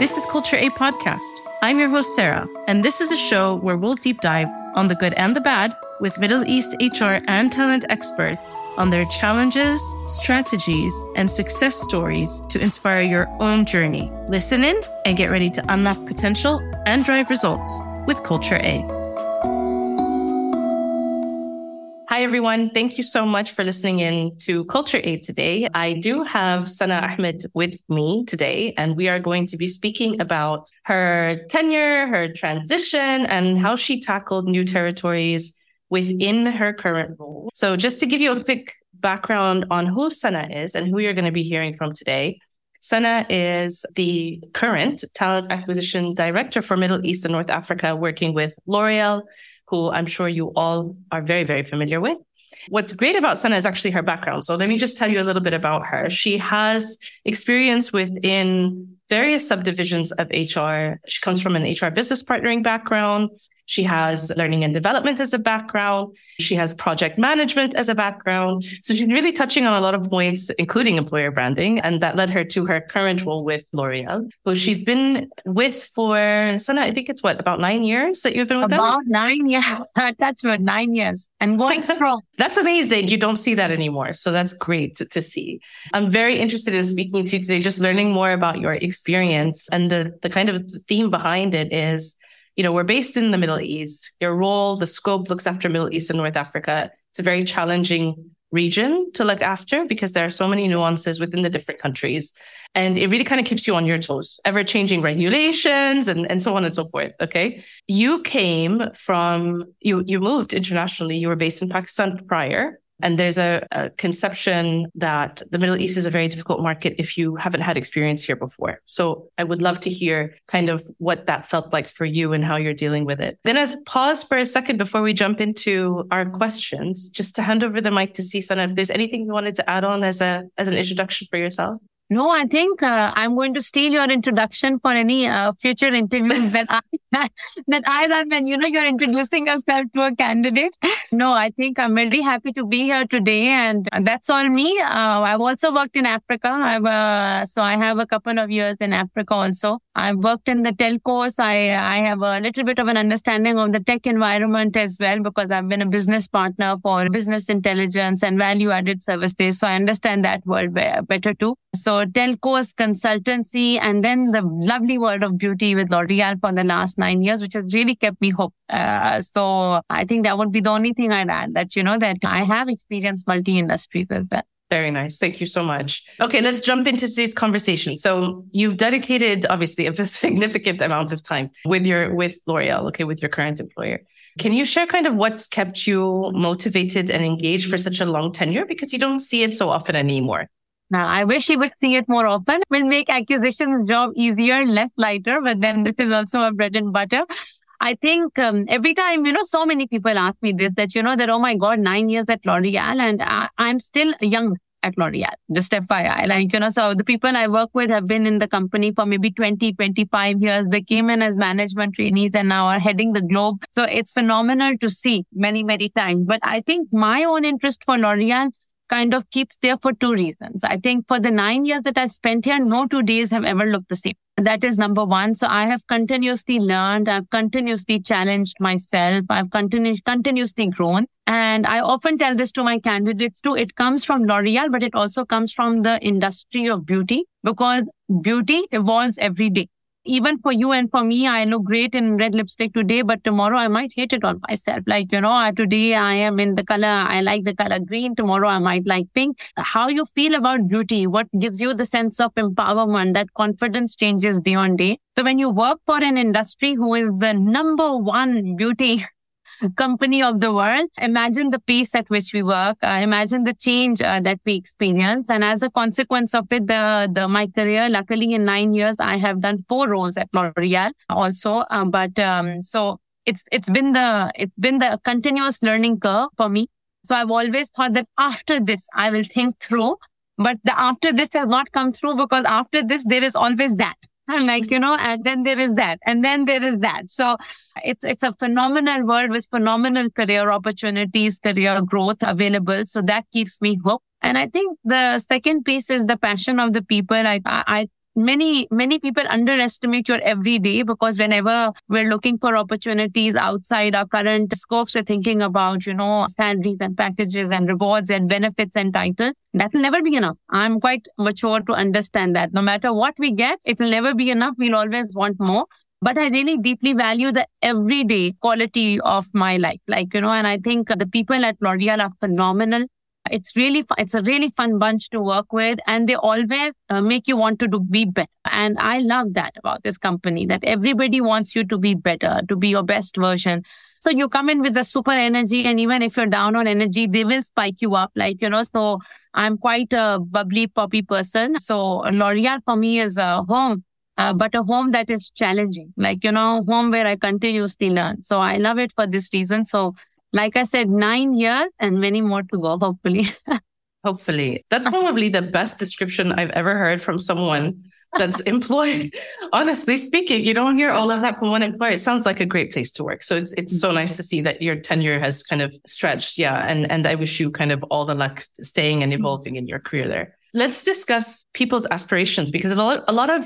This is Culture A Podcast. I'm your host, Sarah, and this is a show where we'll deep dive on the good and the bad with Middle East HR and talent experts on their challenges, strategies, and success stories to inspire your own journey. Listen in and get ready to unlock potential and drive results with Culture A. Hi, everyone. Thank you so much for listening in to Culture A today. I do have Sanaa Ahmed with me today, and we are going to be speaking about her tenure, her transition, and how she tackled new territories within her current role. So just to give you a quick background on who Sanaa is and who you're going to be hearing from today. Sanaa is the current talent acquisition director for Middle East and North Africa, working with L'Oreal, who I'm sure you all are very, very familiar with. What's great about Sanaa is actually her background. So let me just tell you a little bit about her. She has experience within various subdivisions of HR. She comes from an HR business partnering background. She has learning and development as a background. She has project management as a background. So she's really touching on a lot of points, including employer branding. And that led her to her current role with L'Oreal, who she's been with for, Sanaa, I think it's what, about nine years that you've been with them? about nine years. that's what, nine years and going strong. that's amazing. You don't see that anymore. So that's great to, to see. I'm very interested in speaking to you today, just learning more about your experience and the, the kind of theme behind it is you know, we're based in the Middle East. Your role, the scope looks after Middle East and North Africa. It's a very challenging region to look after because there are so many nuances within the different countries. And it really kind of keeps you on your toes, ever changing regulations and, and so on and so forth. Okay. You came from, you, you moved internationally. You were based in Pakistan prior. And there's a, a, conception that the Middle East is a very difficult market if you haven't had experience here before. So I would love to hear kind of what that felt like for you and how you're dealing with it. Then as pause for a second before we jump into our questions, just to hand over the mic to Sanaa if there's anything you wanted to add on as a as an introduction for yourself. No, I think uh, I'm going to steal your introduction for any uh, future interviews that I that I run when you know you're introducing yourself to a candidate. No, I think I'm very happy to be here today, and that's all me. Uh, I've also worked in Africa. I've uh, so I have a couple of years in Africa also. I've worked in the telcos. I I have a little bit of an understanding of the tech environment as well because I've been a business partner for business intelligence and value added services. So I understand that world better too. So telcos, consultancy, and then the lovely world of beauty with L'Oreal for the last nine years, which has really kept me hooked. Uh, so I think that would be the only thing I'd add that, you know, that I have experienced multi-industry with that. Very nice. Thank you so much. Okay, let's jump into today's conversation. So you've dedicated obviously a significant amount of time with your with L'Oreal, okay, with your current employer. Can you share kind of what's kept you motivated and engaged for such a long tenure? Because you don't see it so often anymore. Now, I wish he would see it more often. Will make acquisitions job easier, less lighter, but then this is also a bread and butter. I think um, every time, you know, so many people ask me this, that, you know, that, oh my God, nine years at L'Oreal and I, I'm still young at L'Oreal, just FYI. Like, you know, so the people I work with have been in the company for maybe 20, 25 years. They came in as management trainees and now are heading the globe. So it's phenomenal to see many, many times. But I think my own interest for L'Oreal kind of keeps there for two reasons. I think for the nine years that I spent here, no two days have ever looked the same. That is number one. So I have continuously learned. I've continuously challenged myself. I've continuously, continuously grown. And I often tell this to my candidates too. It comes from L'Oreal, but it also comes from the industry of beauty because beauty evolves every day even for you and for me, I look great in red lipstick today, but tomorrow I might hate it on myself. Like, you know, today I am in the color, I like the color green. Tomorrow I might like pink. How you feel about beauty, what gives you the sense of empowerment, that confidence changes day on day. So when you work for an industry who is the number one beauty company of the world. Imagine the pace at which we work. Uh, imagine the change uh, that we experience. And as a consequence of it, the, the, my career, luckily in nine years, I have done four roles at L'Oreal also. Um, but, um, so it's, it's been the, it's been the continuous learning curve for me. So I've always thought that after this, I will think through, but the after this has not come through because after this, there is always that. And like, you know, and then there is that, and then there is that. So it's, it's a phenomenal world with phenomenal career opportunities, career growth available. So that keeps me hooked. And I think the second piece is the passion of the people. I, I many, many people underestimate your everyday because whenever we're looking for opportunities outside our current scopes, we're thinking about, you know, salaries and packages and rewards and benefits and titles. That will never be enough. I'm quite mature to understand that no matter what we get, it will never be enough. We'll always want more but I really deeply value the everyday quality of my life. Like, you know, and I think the people at L'Oreal are phenomenal. It's really, it's a really fun bunch to work with and they always uh, make you want to do, be better. And I love that about this company that everybody wants you to be better, to be your best version. So you come in with the super energy and even if you're down on energy, they will spike you up. Like, you know, so I'm quite a bubbly poppy person. So L'Oreal for me is a home uh, but a home that is challenging, like, you know, home where I continuously learn. So I love it for this reason. So, like I said, nine years and many more to go, hopefully. hopefully. That's probably the best description I've ever heard from someone that's employed. Honestly speaking, you don't hear all of that from one employer. It sounds like a great place to work. So it's it's so nice to see that your tenure has kind of stretched. Yeah. And and I wish you kind of all the luck staying and evolving in your career there. Let's discuss people's aspirations because a lot, a lot of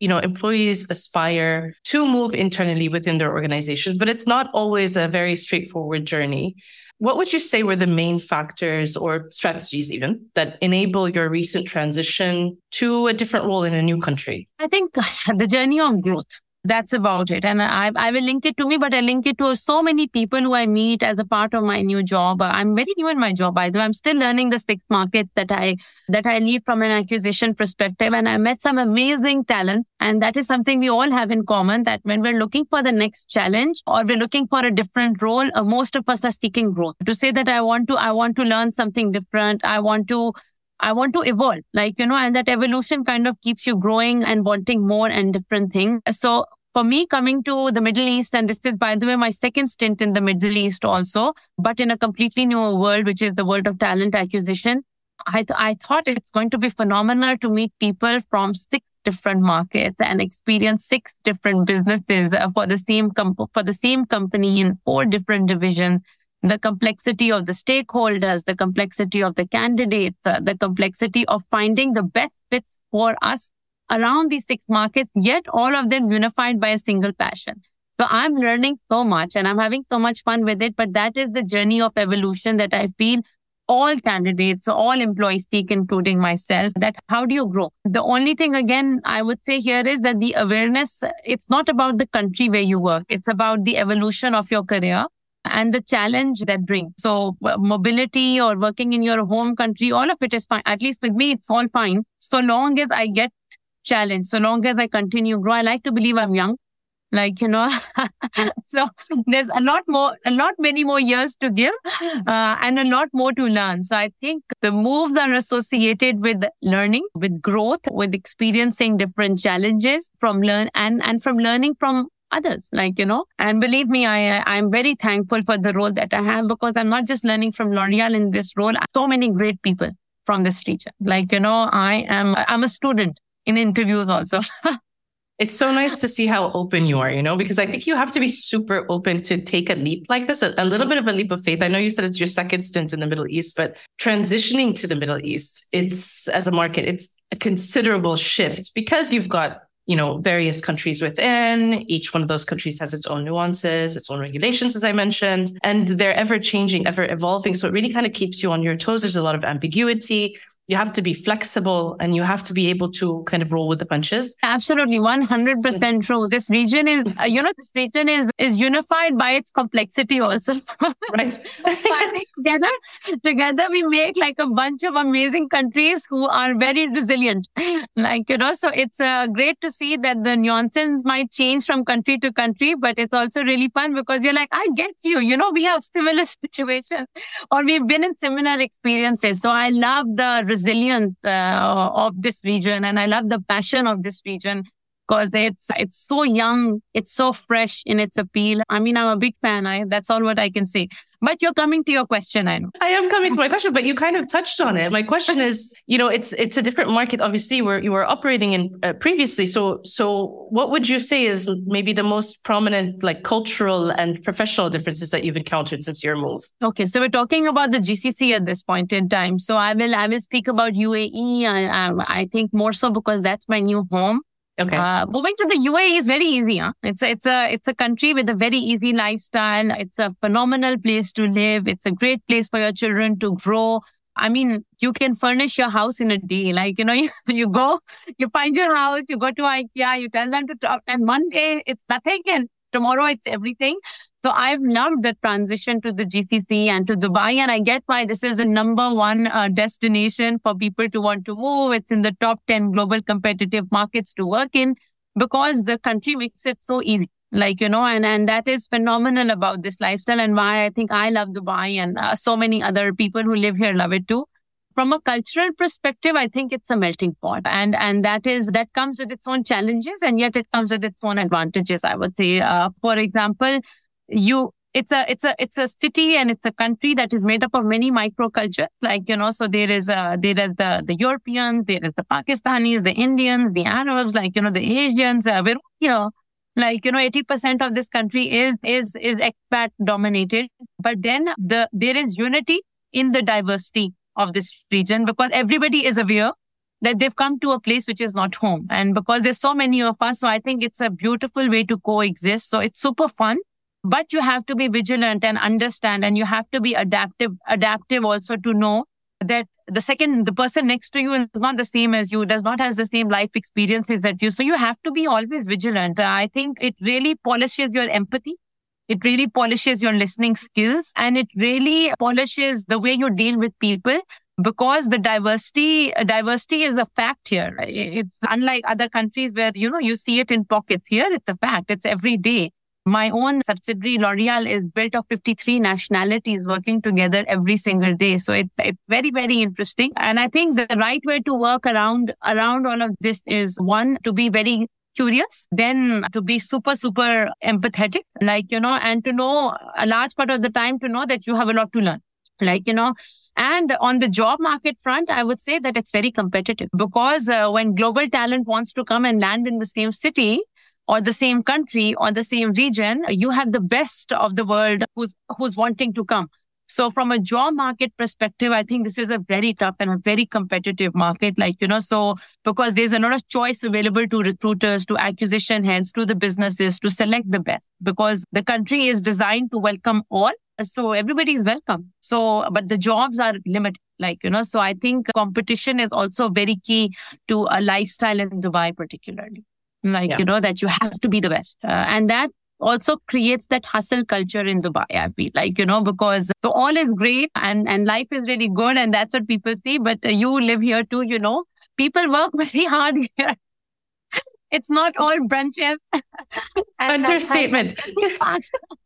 you know employees aspire to move internally within their organizations, but it's not always a very straightforward journey. What would you say were the main factors or strategies even that enable your recent transition to a different role in a new country? I think the journey of growth that's about it. And I, I will link it to me, but I link it to so many people who I meet as a part of my new job. I'm very new in my job, by the way. I'm still learning the six markets that I, that I lead from an acquisition perspective. And I met some amazing talent. And that is something we all have in common that when we're looking for the next challenge or we're looking for a different role, uh, most of us are seeking growth to say that I want to, I want to learn something different. I want to I want to evolve, like, you know, and that evolution kind of keeps you growing and wanting more and different things. So for me coming to the Middle East, and this is, by the way, my second stint in the Middle East also, but in a completely new world, which is the world of talent acquisition. I, th- I thought it's going to be phenomenal to meet people from six different markets and experience six different businesses for the same com- for the same company in four different divisions. The complexity of the stakeholders, the complexity of the candidates, uh, the complexity of finding the best fits for us around these six markets, yet all of them unified by a single passion. So I'm learning so much and I'm having so much fun with it. But that is the journey of evolution that I feel all candidates, all employees seek, including myself, that how do you grow? The only thing again, I would say here is that the awareness, it's not about the country where you work. It's about the evolution of your career and the challenge that brings. So mobility or working in your home country, all of it is fine. At least with me, it's all fine. So long as I get challenge. So long as I continue grow, I like to believe I'm young. Like, you know, so there's a lot more, a lot many more years to give, uh, and a lot more to learn. So I think the moves are associated with learning, with growth, with experiencing different challenges from learn and, and from learning from others like you know and believe me i i'm very thankful for the role that i have because i'm not just learning from l'oreal in this role so many great people from this region like you know i am i'm a student in interviews also. it's so nice to see how open you are, you know, because I think you have to be super open to take a leap like this, a, a, little bit of a leap of faith. I know you said it's your second stint in the Middle East, but transitioning to the Middle East, it's as a market, it's a considerable shift because you've got you know, various countries within. Each one of those countries has its own nuances, its own regulations, as I mentioned, and they're ever changing, ever evolving. So it really kind of keeps you on your toes. There's a lot of ambiguity you have to be flexible and you have to be able to kind of roll with the punches. Absolutely. 100% true. This region is, uh, you know, this region is, is unified by its complexity also. right. together, together we make like a bunch of amazing countries who are very resilient. Like, you know, so it's uh, great to see that the nuances might change from country to country, but it's also really fun because you're like, I get you. You know, we have similar situations or we've been in similar experiences. So I love the resilience uh, of this region. And I love the passion of this region because it's, it's so young. It's so fresh in its appeal. I mean, I'm a big fan. I, that's all what I can say. But you're coming to your question, I know. I am coming to my question, but you kind of touched on it. My question is, you know, it's it's a different market, obviously, where you were operating in uh, previously. So, so what would you say is maybe the most prominent, like cultural and professional differences that you've encountered since your move? Okay, so we're talking about the GCC at this point in time. So I will I will speak about UAE. I, I, I think more so because that's my new home. Okay. Uh, moving to the UAE is very easy. Huh? It's a, it's a it's a country with a very easy lifestyle. It's a phenomenal place to live. It's a great place for your children to grow. I mean, you can furnish your house in a day. Like, you know, you, you go, you find your house, you go to IKEA, you tell them to talk, and one day it's nothing and tomorrow it's everything. So I've loved the transition to the GCC and to Dubai. And I get why this is the number one uh, destination for people to want to move. It's in the top 10 global competitive markets to work in because the country makes it so easy. Like, you know, and, and that is phenomenal about this lifestyle and why I think I love Dubai and uh, so many other people who live here love it too from a cultural perspective, I think it's a melting pot and, and that is, that comes with its own challenges and yet it comes with its own advantages, I would say. Uh, for example, you it's a it's a it's a city and it's a country that is made up of many microcultures like you know so there is a there is the the europeans there is the pakistanis the indians the arabs like you know the asians uh, we're here. Like you know 80% of this country is is is expat dominated. But then the there is unity in the diversity of this region because everybody is aware that they've come to a place which is not home. And because there's so many of us so i think it's a beautiful way to coexist. So it's super fun but you have to be vigilant and understand and you have to be adaptive adaptive also to know that the second the person next to you is not the same as you does not has the same life experiences that you. So you have to be always vigilant. I think it really polishes your empathy. It really polishes your listening skills and it really polishes the way you deal with people because the diversity diversity is a fact here. It's unlike other countries where you know you see it in pockets. Here it's a fact. It's every day my own subsidiary, L'Oreal, is built of 53 nationalities working together every single day. So it's, it's very, very interesting. And I think the right way to work around, around all of this is one, to be very curious, then to be super, super empathetic, like, you know, and to know a large part of the time to know that you have a lot to learn. Like, you know, and on the job market front, I would say that it's very competitive because uh, when global talent wants to come and land in the same city, or the same country or the same region, you have the best of the world who's, who's wanting to come. So from a job market perspective, I think this is a very tough and a very competitive market. Like, you know, so because there's a lot of choice available to recruiters, to acquisition heads, to the businesses to select the best because the country is designed to welcome all. So everybody is welcome. So, but the jobs are limited. Like, you know, so I think competition is also very key to a lifestyle in Dubai, particularly like yeah. you know that you have to be the best. Uh, and that also creates that hustle culture in dubai i feel like you know because so all is great and and life is really good and that's what people see but uh, you live here too you know. People work very hard here. It's not all brunches. Understatement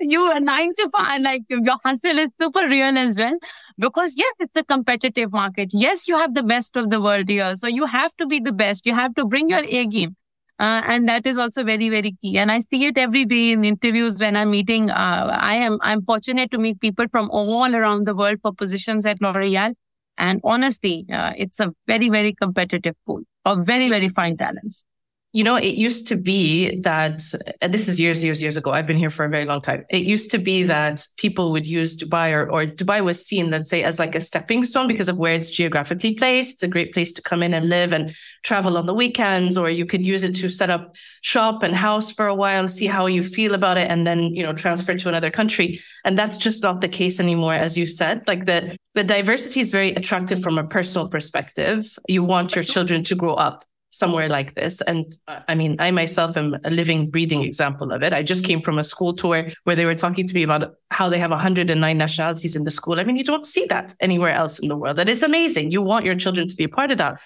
you are nine to five, like your hustle is super real as well. Because yes, it's a competitive market. Yes, you have the best of the world here. So you have to be the best. You have to bring your A game. Uh, and that is also very, very key. And I see it every day in interviews when I'm meeting. Uh, I am, I'm fortunate to meet people from all around the world for positions at L'Oreal. And honestly, uh, it's a very, very competitive pool of very, very fine talents you know, it used to be that, and this is years, years, years ago. I've been here for a very long time. It used to be mm-hmm. that people would use Dubai or, or Dubai was seen, let's say, as like a stepping stone because of where it's geographically placed. It's a great place to come in and live and travel on the weekends, or you could use it to set up shop and house for a while, see how you feel about it, and then, you know, transfer to another country. And that's just not the case anymore, as you said. Like the, the diversity is very attractive from a personal perspective. You want your children to grow up somewhere like this. And uh, I mean, I myself am a living, breathing example of it. I just came from a school tour where they were talking to me about how they have 109 nationalities in the school. I mean, you don't see that anywhere else in the world. And it's amazing. You want your children to be a part of that.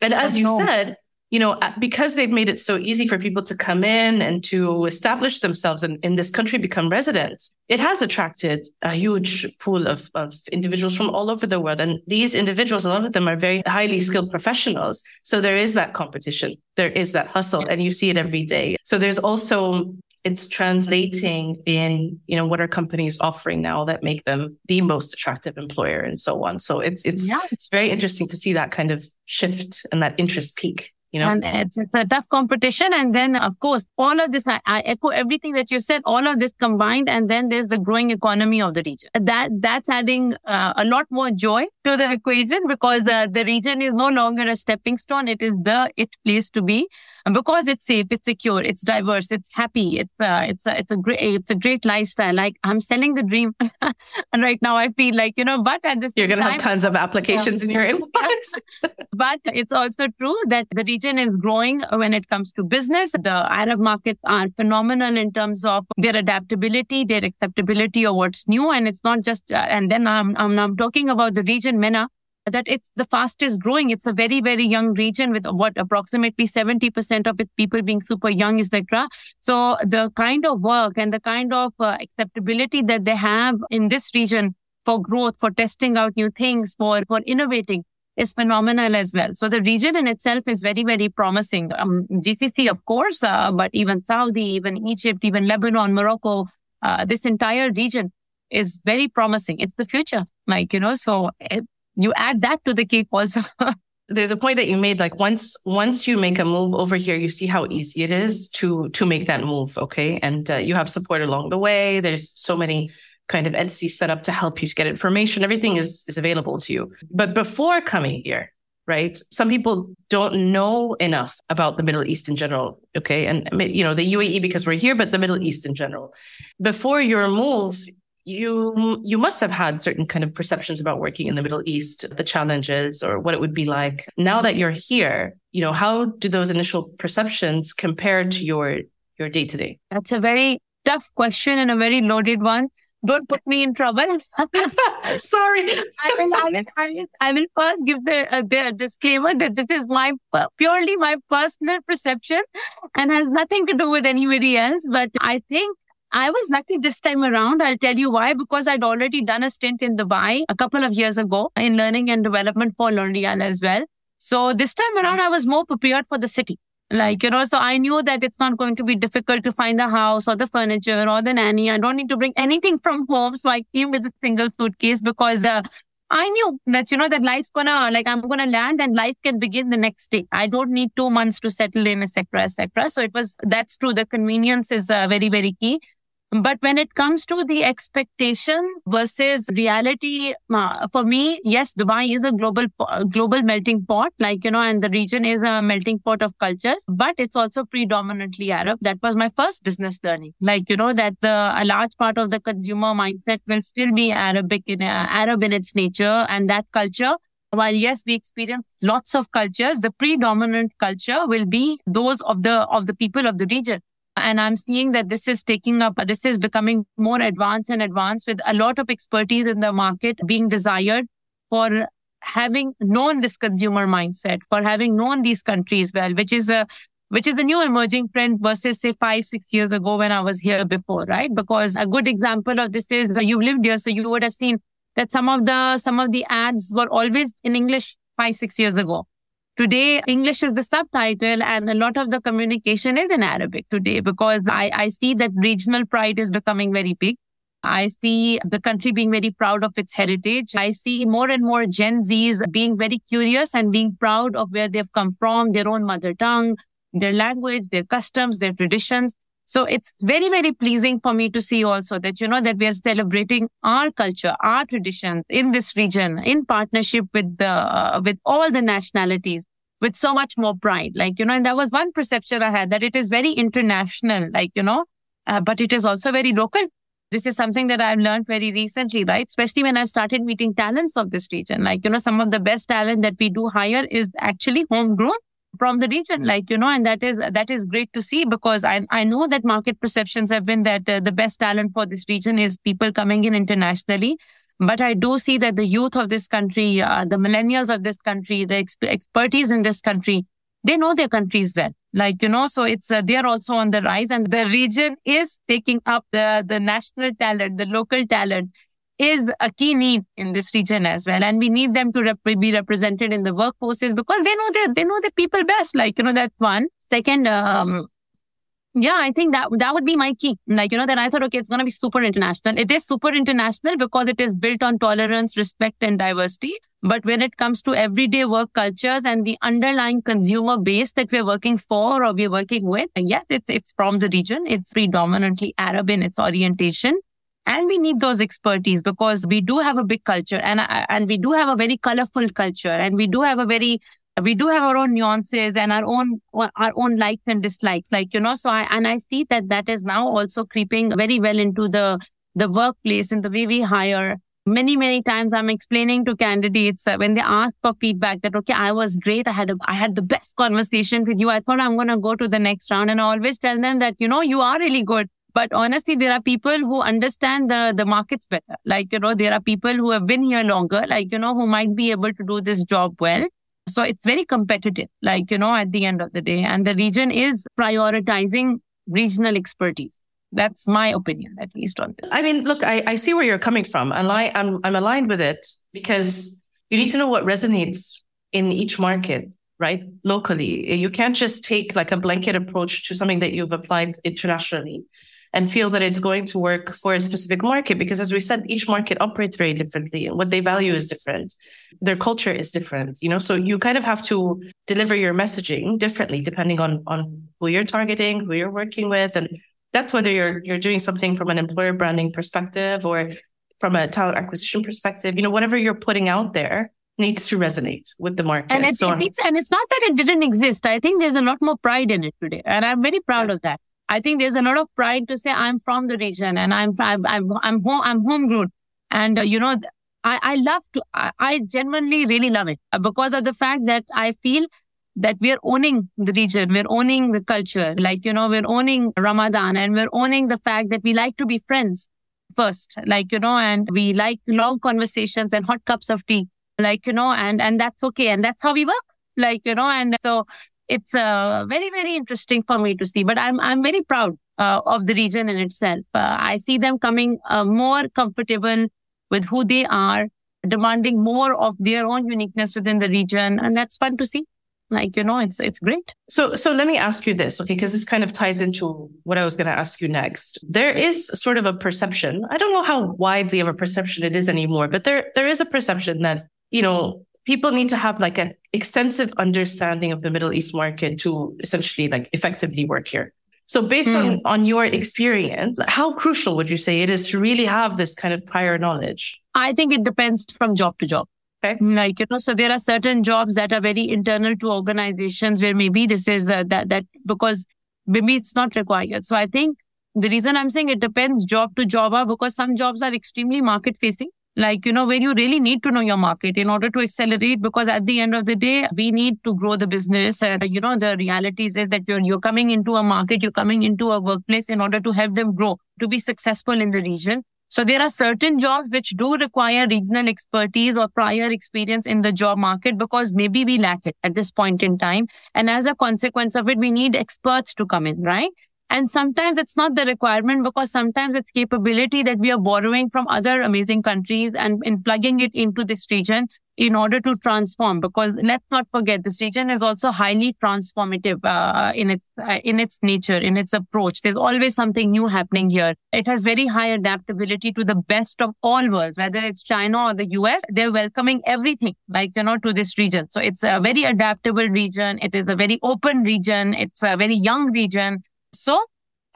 And as you said, you know, uh, because they've made it so easy for people to come in and to establish themselves in, in this country, become residents, it has attracted a huge pool of, of individuals from all over the world. And these individuals, a lot of them are very highly skilled professionals. So there is that competition. There is that hustle and you see it every day. So there's also it's translating in, you know, what are companies offering now that make them the most attractive employer and so on. So it's, it's, yeah. it's very interesting to see that kind of shift and that interest peak you know? And it's, it's a tough competition. And then of course all of this I, I, echo everything that you said all of this combined and then there's the growing economy of the region. That that's adding uh, a lot more joy to the equation because uh, the region is no longer a stepping stone. It is the it place to be and because it's safe, it's secure, it's diverse, it's happy, it's uh, it's a, it's a great it's a great lifestyle. Like I'm selling the dream, and right now I feel like you know, but at this you're gonna time, have tons of applications yeah. in your inbox. but it's also true that the region is growing when it comes to business. The Arab markets are phenomenal in terms of their adaptability, their acceptability of what's new, and it's not just. Uh, and then I'm, I'm I'm talking about the region MENA that it's the fastest growing. It's a very, very young region with what approximately 70% of its people being super young, etc. So the kind of work and the kind of uh, acceptability that they have in this region for growth, for testing out new things, for, for innovating is phenomenal as well. So the region in itself is very, very promising. Um, GCC, of course, uh, but even Saudi, even Egypt, even Lebanon, Morocco, uh, this entire region is very promising. It's the future. Like, you know, so it, you add that to the cake also. There's a point that you made, like once once you make a move over here, you see how easy it is to to make that move. Okay, and uh, you have support along the way. There's so many kind of entities set up to help you to get information. Everything is is available to you. But before coming here, right? Some people don't know enough about the Middle East in general. Okay. And, you know, the UAE because we're here, but the Middle East in general. Before your move, you you must have had certain kind of perceptions about working in the Middle East, the challenges or what it would be like. Now that you're here, you know, how do those initial perceptions compare to your your day to day? That's a very tough question and a very loaded one. Don't put me in trouble. Sorry. I will, I will, I will, I will first give the, uh, the disclaimer that this is my purely my personal perception and has nothing to do with anybody else. But I think I was lucky this time around. I'll tell you why, because I'd already done a stint in Dubai a couple of years ago in learning and development for L'Oreal as well. So this time around, I was more prepared for the city. Like, you know, so I knew that it's not going to be difficult to find the house or the furniture or the nanny. I don't need to bring anything from home. So I came with a single suitcase because uh, I knew that, you know, that life's gonna, like, I'm gonna land and life can begin the next day. I don't need two months to settle in, etc., etc. So it was, that's true. The convenience is uh, very, very key. But when it comes to the expectations versus reality, uh, for me, yes, Dubai is a global, uh, global melting pot, like, you know, and the region is a melting pot of cultures, but it's also predominantly Arab. That was my first business learning. Like, you know, that the, a large part of the consumer mindset will still be Arabic in, uh, Arab in its nature and that culture while yes, we experience lots of cultures, the predominant culture will be those of the of the people of the region. And I'm seeing that this is taking up, this is becoming more advanced and advanced with a lot of expertise in the market being desired for having known this consumer mindset, for having known these countries well, which is a which is a new emerging trend versus say five, six years ago when I was here before, right? Because a good example of this is you've lived here, so you would have seen that some of the some of the ads were always in English five, six years ago. Today, English is the subtitle and a lot of the communication is in Arabic today because I, I see that regional pride is becoming very big. I see the country being very proud of its heritage. I see more and more Gen Zs being very curious and being proud of where they've come from, their own mother tongue, their language, their customs, their traditions. So it's very, very pleasing for me to see also that, you know, that we are celebrating our culture, our traditions in this region in partnership with the, uh, with all the nationalities with so much more pride. Like, you know, and that was one perception I had that it is very international, like, you know, uh, but it is also very local. This is something that I've learned very recently, right? Especially when I've started meeting talents of this region. Like, you know, some of the best talent that we do hire is actually homegrown from the region like you know and that is that is great to see because i i know that market perceptions have been that uh, the best talent for this region is people coming in internationally. But i do see that the youth of this country uh, the millennials of this country the expertise in this country they know their countries well. Like you know so it's uh, they are also on the rise and the region is taking up the the national talent the local talent is a key need in this region as well. And we need them to rep- be represented in the workforces because they know they they know the people best. Like, you know, that's one. Second, um, Yeah, I think that that would be my key. Like, you know, then I thought, okay, it's going to be super international. It is super international because it is built on tolerance, respect, and diversity. But when it comes to everyday work cultures and the underlying consumer base that we're working for or we're working with, yes, it's, it's from the region. It's predominantly Arab in its orientation. And we need those expertise because we do have a big culture and, and we do have a very colorful culture and we do have a very we do have our own nuances and our own our own likes and dislikes like you know so i and i see that that is now also creeping very well into the the workplace in the way we hire. Many many times i'm explaining to candidates uh, when they ask for feedback that okay i was great. I had a, i had the best conversation with you. I thought i'm going to go to the next round. And i always tell them that you know you are really good but honestly there are people who understand the the markets better like you know there are people who have been here longer like you know who might be able to do this job well so it's very competitive, like, you know, at the end of the day. And the region is prioritizing regional expertise. That's my opinion, at least on this. I mean, look, I, I see where you're coming from. And I, I'm, I'm aligned with it because you need to know what resonates in each market, right? Locally. You can't just take like a blanket approach to something that you've applied internationally and feel that it's going to work for a specific market because as we said each market operates very differently and what they value is different their culture is different you know so you kind of have to deliver your messaging differently depending on on who you're targeting who you're working with and that's whether you're you're doing something from an employer branding perspective or from a talent acquisition perspective you know whatever you're putting out there needs to resonate with the market. And, it, so it needs, and it's not that it didn't exist. I think there's a lot more pride in it today. And I'm very proud yeah. of that. I think there's a lot of pride to say I'm from the region and I'm I'm I'm I'm home I'm homegrown, and uh, you know I I love to I, I genuinely really love it uh, because of the fact that I feel that we're owning the region, we're owning the culture, like you know we're owning Ramadan and we're owning the fact that we like to be friends first, like you know, and we like long conversations and hot cups of tea, like you know, and and that's okay, and that's how we work, like you know, and so it's uh, very very interesting for me to see but i'm i'm very proud uh, of the region in itself. Uh, i see them coming uh, more comfortable with who they are demanding more of their own uniqueness within the region and that's fun to see. Like you know it's it's great. So so let me ask you this okay because this kind of ties into what i was going to ask you next. There is sort of a perception i don't know how widely of a perception it is anymore but there there is a perception that you know people need to have like an extensive understanding of the Middle East market to essentially like effectively work here. So based mm. on, hmm. on your experience, how crucial would you say it is to really have this kind of prior knowledge? I think it depends from job to job. Okay. Like, you know, so there are certain jobs that are very internal to organizations where maybe this is the, that, that because maybe it's not required. So I think the reason I'm saying it depends job to job are because some jobs are extremely market facing like, you know, where you really need to know your market in order to accelerate, because at the end of the day, we need to grow the business. And, you know, the reality is that you're, you're coming into a market, you're coming into a workplace in order to help them grow, to be successful in the region. So there are certain jobs which do require regional expertise or prior experience in the job market because maybe we lack it at this point in time. And as a consequence of it, we need experts to come in, right? And sometimes it's not the requirement because sometimes it's capability that we are borrowing from other amazing countries and in plugging it into this region in order to transform. Because let's not forget, this region is also highly transformative uh, in its uh, in its nature, in its approach. There's always something new happening here. It has very high adaptability to the best of all worlds, whether it's China or the US. They're welcoming everything, like you know, to this region. So it's a very adaptable region. It is a very open region. It's a very young region so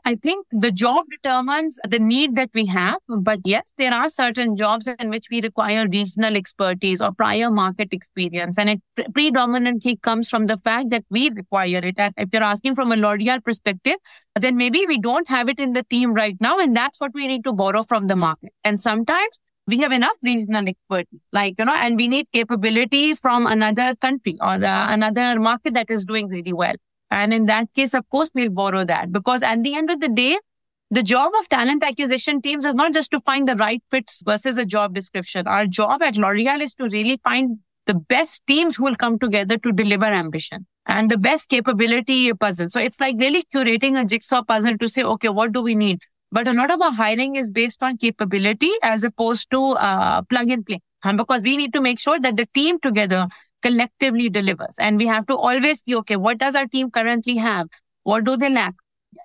I think the job determines the need that we have. But yes, there are certain jobs in which we require regional expertise or prior market experience. And it pre- predominantly comes from the fact that we require it. And if you're asking from a L'Oreal perspective, then maybe we don't have it in the team right now. And that's what we need to borrow from the market. And sometimes we have enough regional expertise, like, you know, and we need capability from another country or uh, another market that is doing really well. And in that case, of course, we'll borrow that because at the end of the day, the job of talent acquisition teams is not just to find the right fits versus a job description. Our job at L'Oreal is to really find the best teams who will come together to deliver ambition and the best capability puzzle. So it's like really curating a jigsaw puzzle to say, okay, what do we need? But a lot of our hiring is based on capability as opposed to uh, plug and play. And because we need to make sure that the team together collectively delivers. And we have to always see, okay, what does our team currently have? What do they lack?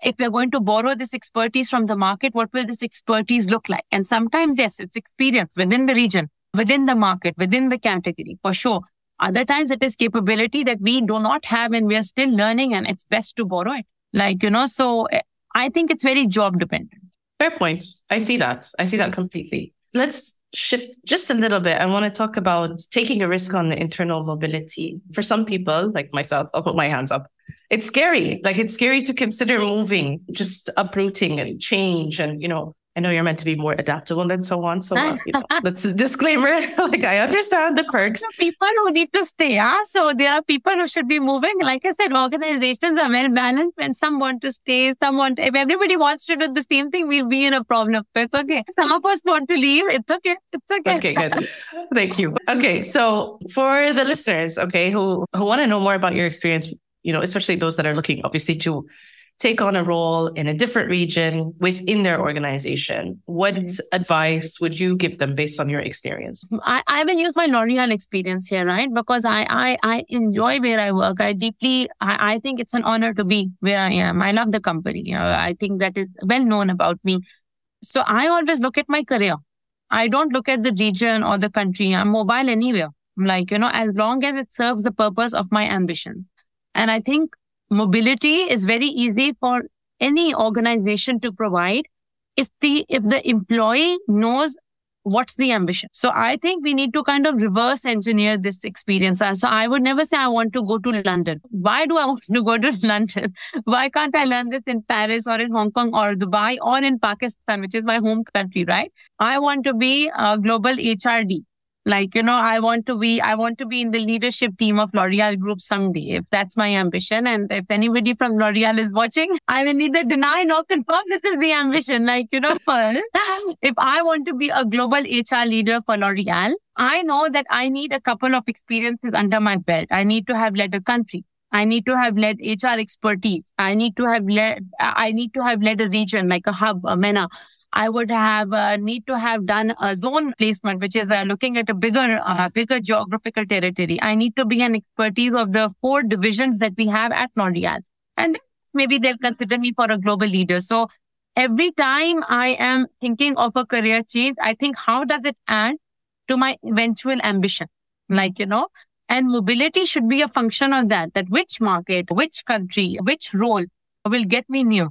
if we're going to borrow this expertise from the market, what will this expertise look like? And sometimes, yes, it's experience within the region, within the market, within the category, for sure. Other times it is capability that we do not have and we are still learning and it's best to borrow it. Like, you know, so eh, I think it's very job dependent. Fair point. I see that. I see that completely. Let's shift just a little bit. I want to talk about taking a risk on internal mobility. For some people, like myself, I'll put my hands up. It's scary. Like it's scary to consider moving, just uprooting and change and, you know, I know you're meant to be more adaptable and so on. So uh, you know, that's a disclaimer. like I understand the perks. People who need to stay. Yeah? So there are people who should be moving. Like I said, organizations are well balanced. When some want to stay, some want, if everybody wants to do the same thing, we'll be in a problem. So it's okay. Some of us want to leave. It's okay. It's okay. Okay, good. Thank you. Okay. So for the listeners, okay, who, who want to know more about your experience, you know, especially those that are looking obviously to take on a role in a different region within their organization, what mm-hmm. advice would you give them based on your experience? I, I will use my L'Oreal experience here, right? Because I, I, I enjoy where I work. I deeply, I, I think it's an honor to be where I am. I love the company. You know, I think that is well known about me. So I always look at my career. I don't look at the region or the country. I'm mobile anywhere. I'm Like, you know, as long as it serves the purpose of my ambitions. And I think mobility is very easy for any organization to provide if the if the employee knows what's the ambition. So i think we need to kind of reverse engineer this experience. So i would never say i want to go to london. Why do i want to go to london? Why can't i learn this in paris or in hong kong or dubai or in pakistan which is my home country right? I want to be a global hrd like, you know, I want to be, I want to be in the leadership team of L'Oreal Group someday, if that's my ambition. And if anybody from L'Oreal is watching, I will neither deny nor confirm this is the ambition. Like, you know, for, if I want to be a global HR leader for L'Oreal, I know that I need a couple of experiences under my belt. I need to have led a country. I need to have led HR expertise. I need to have led, I need to have led a region like a hub, a MENA. I would have uh, need to have done a zone placement, which is uh, looking at a bigger, uh, bigger geographical territory. I need to be an expertise of the four divisions that we have at L'Oreal. And maybe they'll consider me for a global leader. So every time I am thinking of a career change, I think, how does it add to my eventual ambition? Like, you know, and mobility should be a function of that, that which market, which country, which role will get me new.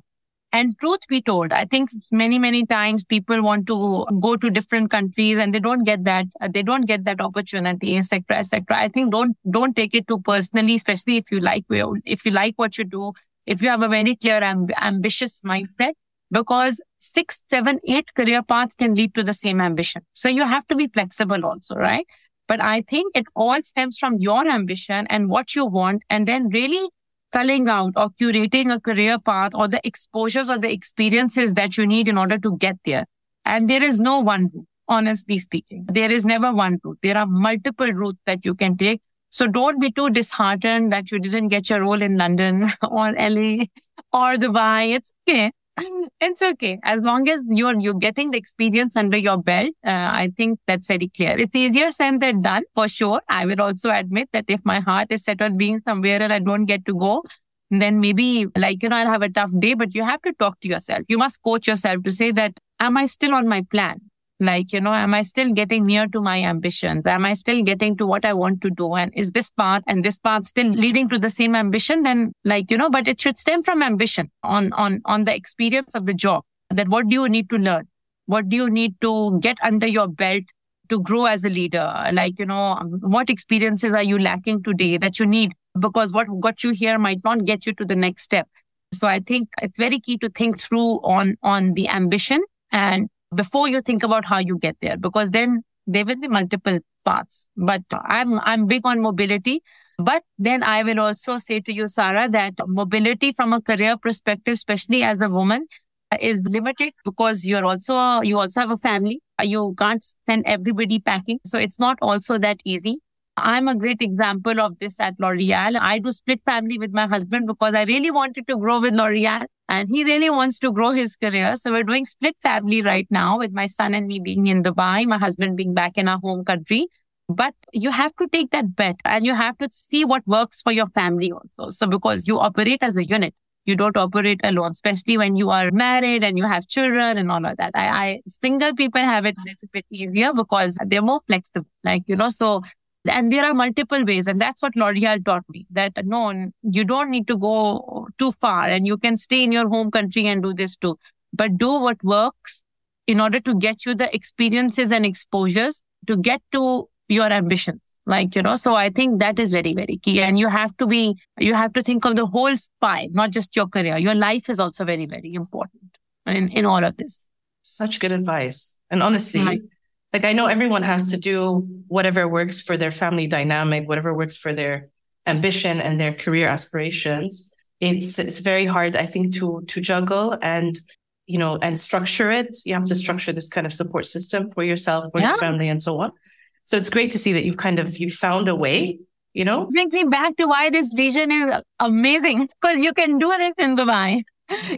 And truth be told, I think many, many times people want to go to different countries and they don't get that, uh, they don't get that opportunity, etc., etc. I think don't, don't take it too personally, especially if you like, if you like what you do, if you have a very clear, amb- ambitious mindset, because six, seven, eight career paths can lead to the same ambition. So you have to be flexible also, right? But I think it all stems from your ambition and what you want and then really culling out or curating a career path or the exposures or the experiences that you need in order to get there. And there is no one route, honestly speaking. There is never one route. There are multiple routes that you can take. So don't be too disheartened that you didn't get your role in London or LA or Dubai. It's okay. It's okay. As long as you're, you're getting the experience under your belt, uh, I think that's very clear. It's easier said than done for sure. I will also admit that if my heart is set on being somewhere and I don't get to go, then maybe like, you know, I'll have a tough day, but you have to talk to yourself. You must coach yourself to say that, am I still on my plan? Like, you know, am I still getting near to my ambitions? Am I still getting to what I want to do? And is this path and this path still leading to the same ambition? Then like, you know, but it should stem from ambition on, on, on the experience of the job that what do you need to learn? What do you need to get under your belt to grow as a leader? Like, you know, what experiences are you lacking today that you need? Because what got you here might not get you to the next step. So I think it's very key to think through on, on the ambition and before you think about how you get there, because then there will be multiple paths. But I'm, I'm big on mobility. But then I will also say to you, Sarah, that mobility from a career perspective, especially as a woman, is limited because you're also, you also have a family. You can't send everybody packing. So it's not also that easy. I'm a great example of this at L'Oreal. I do split family with my husband because I really wanted to grow with L'Oreal and he really wants to grow his career. So we're doing split family right now with my son and me being in Dubai, my husband being back in our home country. But you have to take that bet and you have to see what works for your family also. So because you operate as a unit. you don't operate alone, especially when you are married and you have children and all of that. I, I single people have it a little bit easier because they're more flexible. Like, you know, so and there are multiple ways. And that's what L'Oreal taught me that no, you don't need to go too far and you can stay in your home country and do this too, but do what works in order to get you the experiences and exposures to get to your ambitions. Like, you know, so I think that is very, very key. And you have to be, you have to think of the whole spy, not just your career. Your life is also very, very important in, in all of this. Such good advice. And honestly. Like I know everyone has to do whatever works for their family dynamic, whatever works for their ambition and their career aspirations. It's it's very hard, I think, to to juggle and you know and structure it. You have to structure this kind of support system for yourself, for yeah. your family, and so on. So it's great to see that you've kind of you found a way, you know? Brings me back to why this vision is amazing. Because you can do this in Dubai.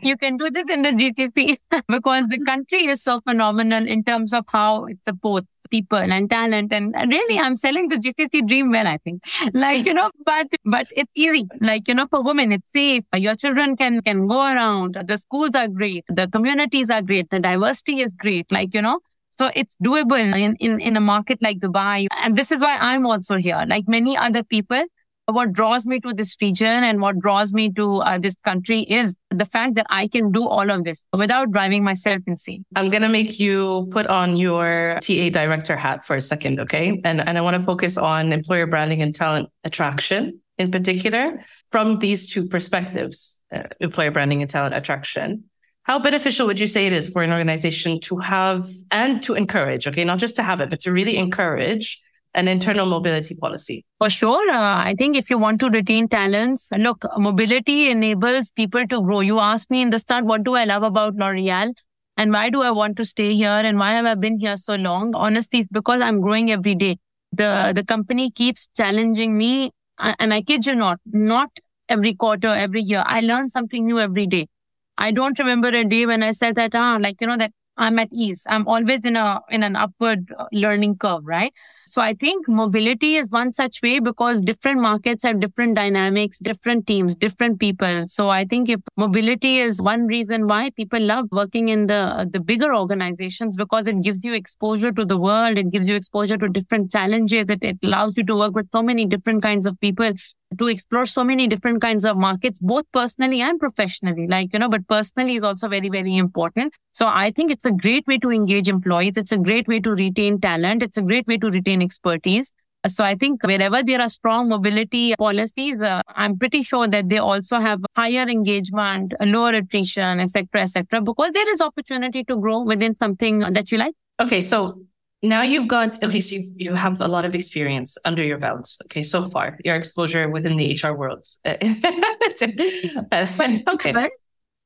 You can do this in the GCC because the country is so phenomenal in terms of how it supports people and talent. And really, I'm selling the GCC dream well, I think. Like, you know, but, but it's easy. Like, you know, for women, it's safe. Your children can, can go around. The schools are great. The communities are great. The diversity is great. Like, you know, so it's doable in, in, in a market like Dubai. And this is why I'm also here. Like many other people, what draws me to this region and what draws me to uh, this country is the fact that I can do all of this without driving myself insane. I'm going to make you put on your TA director hat for a second. Okay. And, and I want to focus on employer branding and talent attraction in particular from these two perspectives, uh, employer branding and talent attraction. How beneficial would you say it is for an organization to have and to encourage, okay, not just to have it, but to really encourage an internal mobility policy? For sure. Uh, I think if you want to retain talents, look, mobility enables people to grow. You asked me in the start, what do I love about L'Oreal? And why do I want to stay here? And why have I been here so long? Honestly, it's because I'm growing every day. The, the company keeps challenging me. And I kid you not, not every quarter, every year. I learn something new every day. I don't remember a day when I said that, ah, like, you know, that I'm at ease. I'm always in a, in an upward learning curve, right? So I think mobility is one such way because different markets have different dynamics, different teams, different people. So I think if mobility is one reason why people love working in the, the bigger organizations because it gives you exposure to the world. It gives you exposure to different challenges. It, it allows you to work with so many different kinds of people to explore so many different kinds of markets, both personally and professionally. Like, you know, but personally is also very, very important. So I think it's a great way to engage employees. It's a great way to retain talent. It's a great way to retain expertise. So I think wherever there are strong mobility policies, uh, I'm pretty sure that they also have higher engagement, lower attrition, etc., etc., because there is opportunity to grow within something that you like. Okay, so now you've got okay, so you, you have a lot of experience under your belt. Okay, so far your exposure within the HR world. okay,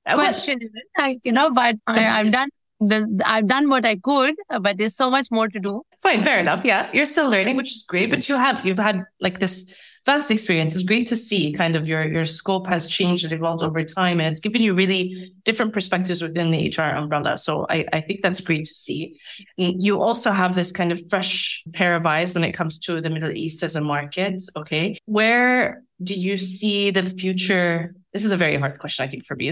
question, you know, but I, I've done the, I've done what I could, but there's so much more to do. Fine, fair enough. Yeah, you're still learning, which is great. But you have you've had like this vast experience. It's great to see kind of your your scope has changed and evolved over time, and it's given you really different perspectives within the HR umbrella. So I, I think that's great to see. You also have this kind of fresh pair of eyes when it comes to the Middle East as a market. Okay, where do you see the future this is a very hard question, I think, for me.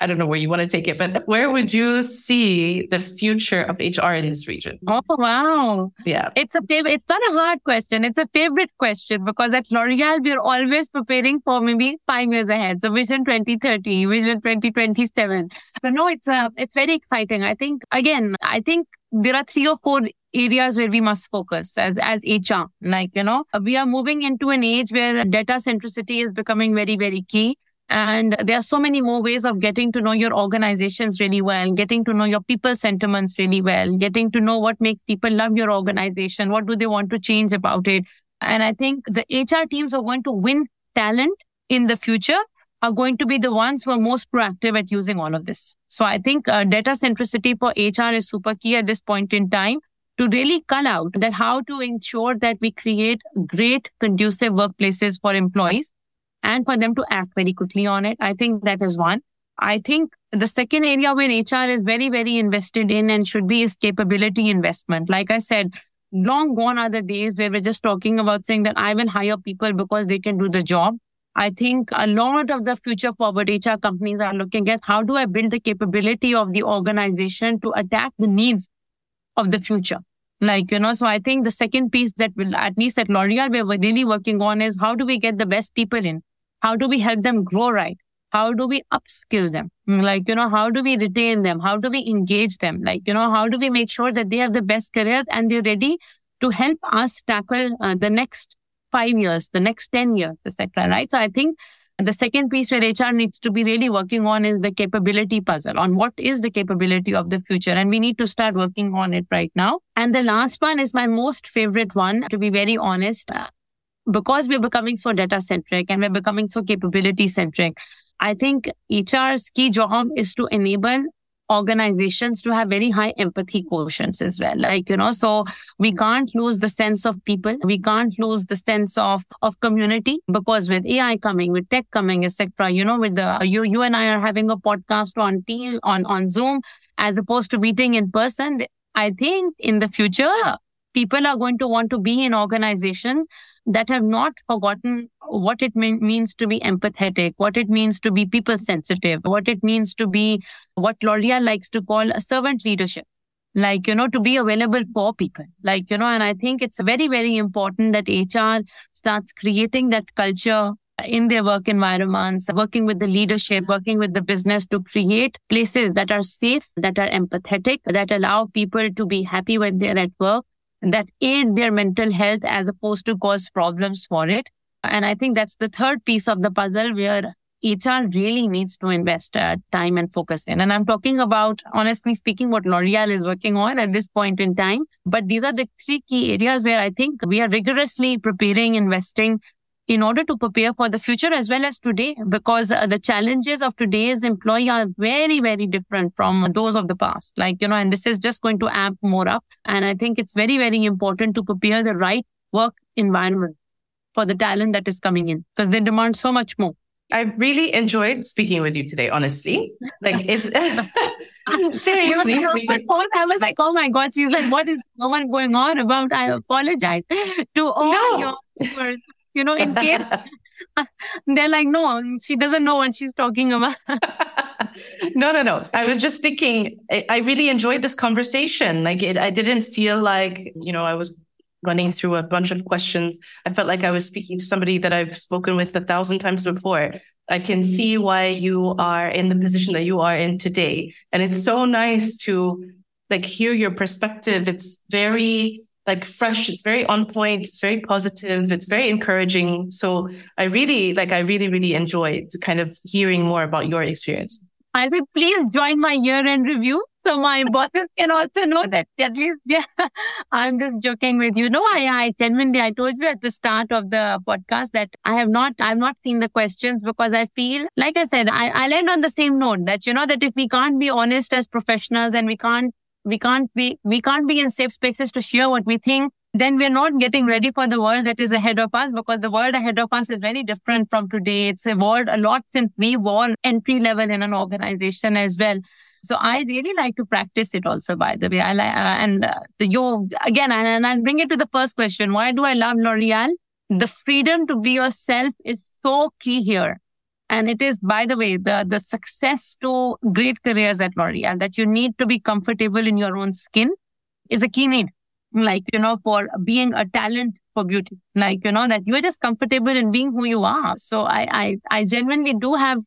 I don't know where you want to take it, but where would you see the future of HR in this region? Oh, wow. Yeah. It's a it's not a hard question. It's a favorite question because at L'Oreal, we're always preparing for maybe five years ahead. So Vision 2030, Vision 2027. So no, it's, uh, it's very exciting. I think, again, I think there are three or four areas where we must focus as, as HR. Like, you know, we are moving into an age where data centricity is becoming very, very key. And there are so many more ways of getting to know your organizations really well, getting to know your people sentiments really well, getting to know what makes people love your organization. What do they want to change about it? And I think the HR teams are going to win talent in the future are going to be the ones who are most proactive at using all of this. So I think uh, data centricity for HR is super key at this point in time to really call out that how to ensure that we create great conducive workplaces for employees and for them to act very quickly on it. I think that is one. I think the second area where HR is very, very invested in and should be is capability investment. Like I said, long gone are the days where we're just talking about saying that I will hire people because they can do the job. I think a lot of the future forward HR companies are looking at how do I build the capability of the organization to adapt the needs of the future. Like, you know, so I think the second piece that will, at least at L'Oreal, we're really working on is how do we get the best people in? How do we help them grow right? How do we upskill them? Like, you know, how do we retain them? How do we engage them? Like, you know, how do we make sure that they have the best careers and they're ready to help us tackle uh, the next five years, the next 10 years, etc. Right. So I think the second piece where HR needs to be really working on is the capability puzzle on what is the capability of the future. And we need to start working on it right now. And the last one is my most favorite one, to be very honest, uh, because we're becoming so data centric and we're becoming so capability centric. I think HR's key job is to enable organizations to have very high empathy quotients as well. Like, you know, so we can't lose the sense of people. We can't lose the sense of, of community because with AI coming, with tech coming, etc., you know, with the, you, you and I are having a podcast on team, on, on Zoom as opposed to meeting in person. I think in the future, people are going to want to be in organizations that have not forgotten what it mean, means to be empathetic, what it means to be people sensitive, what it means to be what L'Oreal likes to call a servant leadership. Like, you know, to be available for people. Like, you know, and I think it's very, very important that HR starts creating that culture in their work environments, working with the leadership, working with the business to create places that are safe, that are empathetic, that allow people to be happy when they're at work, that aid their mental health as opposed to cause problems for it. And I think that's the third piece of the puzzle where HR really needs to invest uh, time and focus in. And I'm talking about, honestly speaking, what L'Oreal is working on at this point in time. But these are the three key areas where I think we are rigorously preparing, investing in order to prepare for the future as well as today, because uh, the challenges of today's employee are very, very different from those of the past. Like, you know, and this is just going to amp more up. And I think it's very, very important to prepare the right work environment for the talent that is coming in because they demand so much more. I really enjoyed speaking with you today, honestly. Like it's seriously. I was like, oh my God, she's like, what is going on about? I apologize to all no. your viewers you know, in case they're like, no, she doesn't know what she's talking about. no, no, no. I was just thinking, I, really enjoyed this conversation. Like, it, I didn't feel like, you know, I was running through a bunch of questions. I felt like I was speaking to somebody that I've spoken with a thousand times before. I can mm-hmm. see why you are in the position that you are in today. And it's so nice to like hear your perspective. It's very like fresh. It's very on point. It's very positive. It's very encouraging. So I really like, I really, really enjoyed kind of hearing more about your experience. I will please join my year end review. So my bosses can also know that at least, yeah, I'm just joking with you. No, I, I genuinely, I told you at the start of the podcast that I have not, I've not seen the questions because I feel, like I said, I, I land on the same note that, you know, that if we can't be honest as professionals and we can't we can't be, we can't be in safe spaces to share what we think. Then we're not getting ready for the world that is ahead of us because the world ahead of us is very different from today. It's evolved a lot since we were entry level in an organization as well. So I really like to practice it also, by the way. I like, uh, and uh, the, you, again, and, and I'll bring it to the first question. Why do I love L'Oreal? The freedom to be yourself is so key here. And it is, by the way, the, the success to great careers at L'Oreal that you need to be comfortable in your own skin is a key need. Like, you know, for being a talent for beauty. Like, you know, that you're just comfortable in being who you are. So I, I, I genuinely do have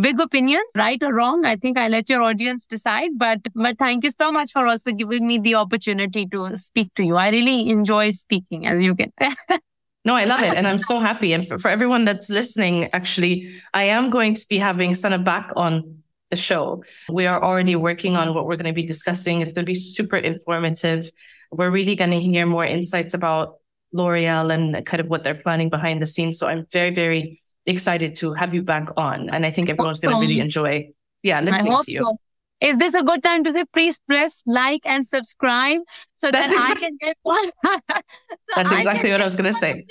big opinions, right or wrong. I think I let your audience decide, but, but thank you so much for also giving me the opportunity to speak to you. I really enjoy speaking as you can. No, I love it. And I'm so happy. And for, for everyone that's listening, actually, I am going to be having Sanaa back on the show. We are already working on what we're going to be discussing. It's going to be super informative. We're really going to hear more insights about L'Oreal and kind of what they're planning behind the scenes. So I'm very, very excited to have you back on. And I think everyone's going to really enjoy, yeah, listening to you. So. Is this a good time to say please press like and subscribe so that's that exactly, I can get one? so that's exactly what I was going to say.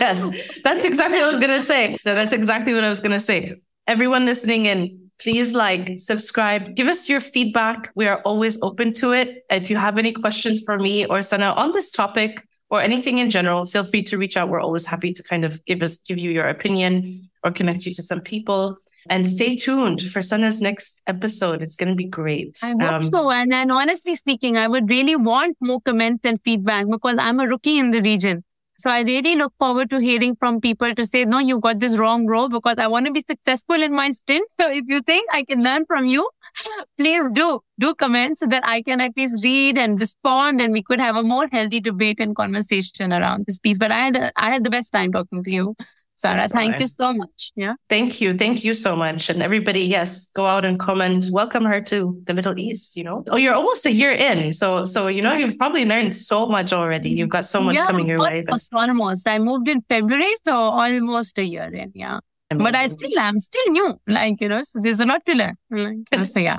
Yes, that's exactly what I was going to say. That's exactly what I was going to say. Everyone listening in, please like, subscribe, give us your feedback. We are always open to it. If you have any questions for me or Sanaa on this topic or anything in general, feel free to reach out. We're always happy to kind of give us, give you your opinion or connect you to some people. And stay tuned for Sanaa's next episode. It's going to be great. I hope um, so. And, and honestly speaking, I would really want more comments and feedback because I'm a rookie in the region. So I really look forward to hearing from people to say, no, you got this wrong, bro, because I want to be successful in my stint. So if you think I can learn from you, please do, do comment so that I can at least read and respond and we could have a more healthy debate and conversation around this piece. But I had, a, I had the best time talking to you. Sarah, so thank nice. you so much. Yeah. Thank you. Thank you so much. And everybody, yes, go out and comment. Welcome her to the Middle East, you know. Oh, you're almost a year in. So so you know, you've probably learned so much already. You've got so much yeah, coming your way. Almost, almost. I moved in February, so almost a year in, yeah. Amazing. But I still am still new. Like, you know, so there's a lot to learn. Like, so yeah.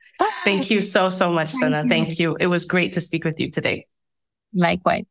Thank you so, so much, Sanaa. Thank you. It was great to speak with you today. Likewise.